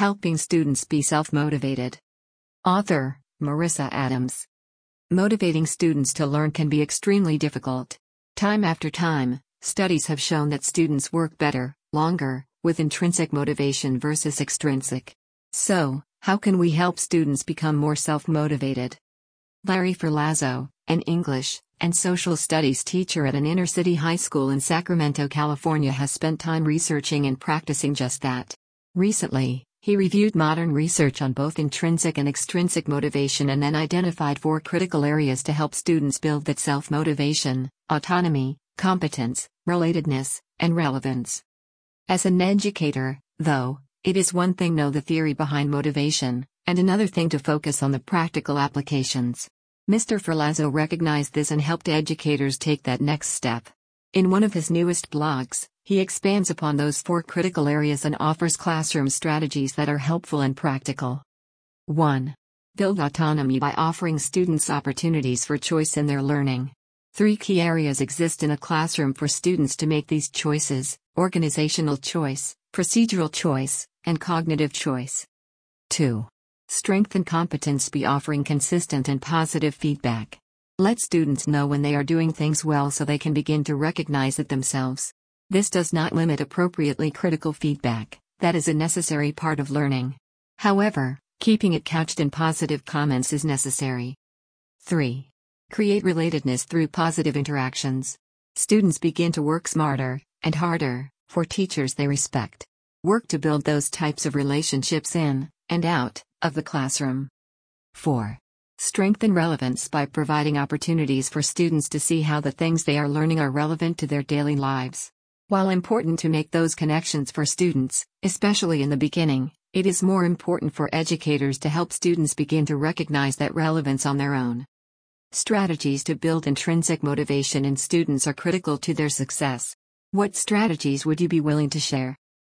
Helping Students Be Self Motivated. Author Marissa Adams. Motivating students to learn can be extremely difficult. Time after time, studies have shown that students work better, longer, with intrinsic motivation versus extrinsic. So, how can we help students become more self motivated? Larry Ferlazzo, an English and social studies teacher at an inner city high school in Sacramento, California, has spent time researching and practicing just that. Recently, he reviewed modern research on both intrinsic and extrinsic motivation and then identified four critical areas to help students build that self motivation autonomy, competence, relatedness, and relevance. As an educator, though, it is one thing know the theory behind motivation, and another thing to focus on the practical applications. Mr. Ferlazzo recognized this and helped educators take that next step. In one of his newest blogs, he expands upon those four critical areas and offers classroom strategies that are helpful and practical. 1. Build autonomy by offering students opportunities for choice in their learning. Three key areas exist in a classroom for students to make these choices organizational choice, procedural choice, and cognitive choice. 2. Strengthen competence by offering consistent and positive feedback. Let students know when they are doing things well so they can begin to recognize it themselves. This does not limit appropriately critical feedback, that is a necessary part of learning. However, keeping it couched in positive comments is necessary. 3. Create relatedness through positive interactions. Students begin to work smarter and harder for teachers they respect. Work to build those types of relationships in and out of the classroom. 4. Strengthen relevance by providing opportunities for students to see how the things they are learning are relevant to their daily lives. While important to make those connections for students, especially in the beginning, it is more important for educators to help students begin to recognize that relevance on their own. Strategies to build intrinsic motivation in students are critical to their success. What strategies would you be willing to share?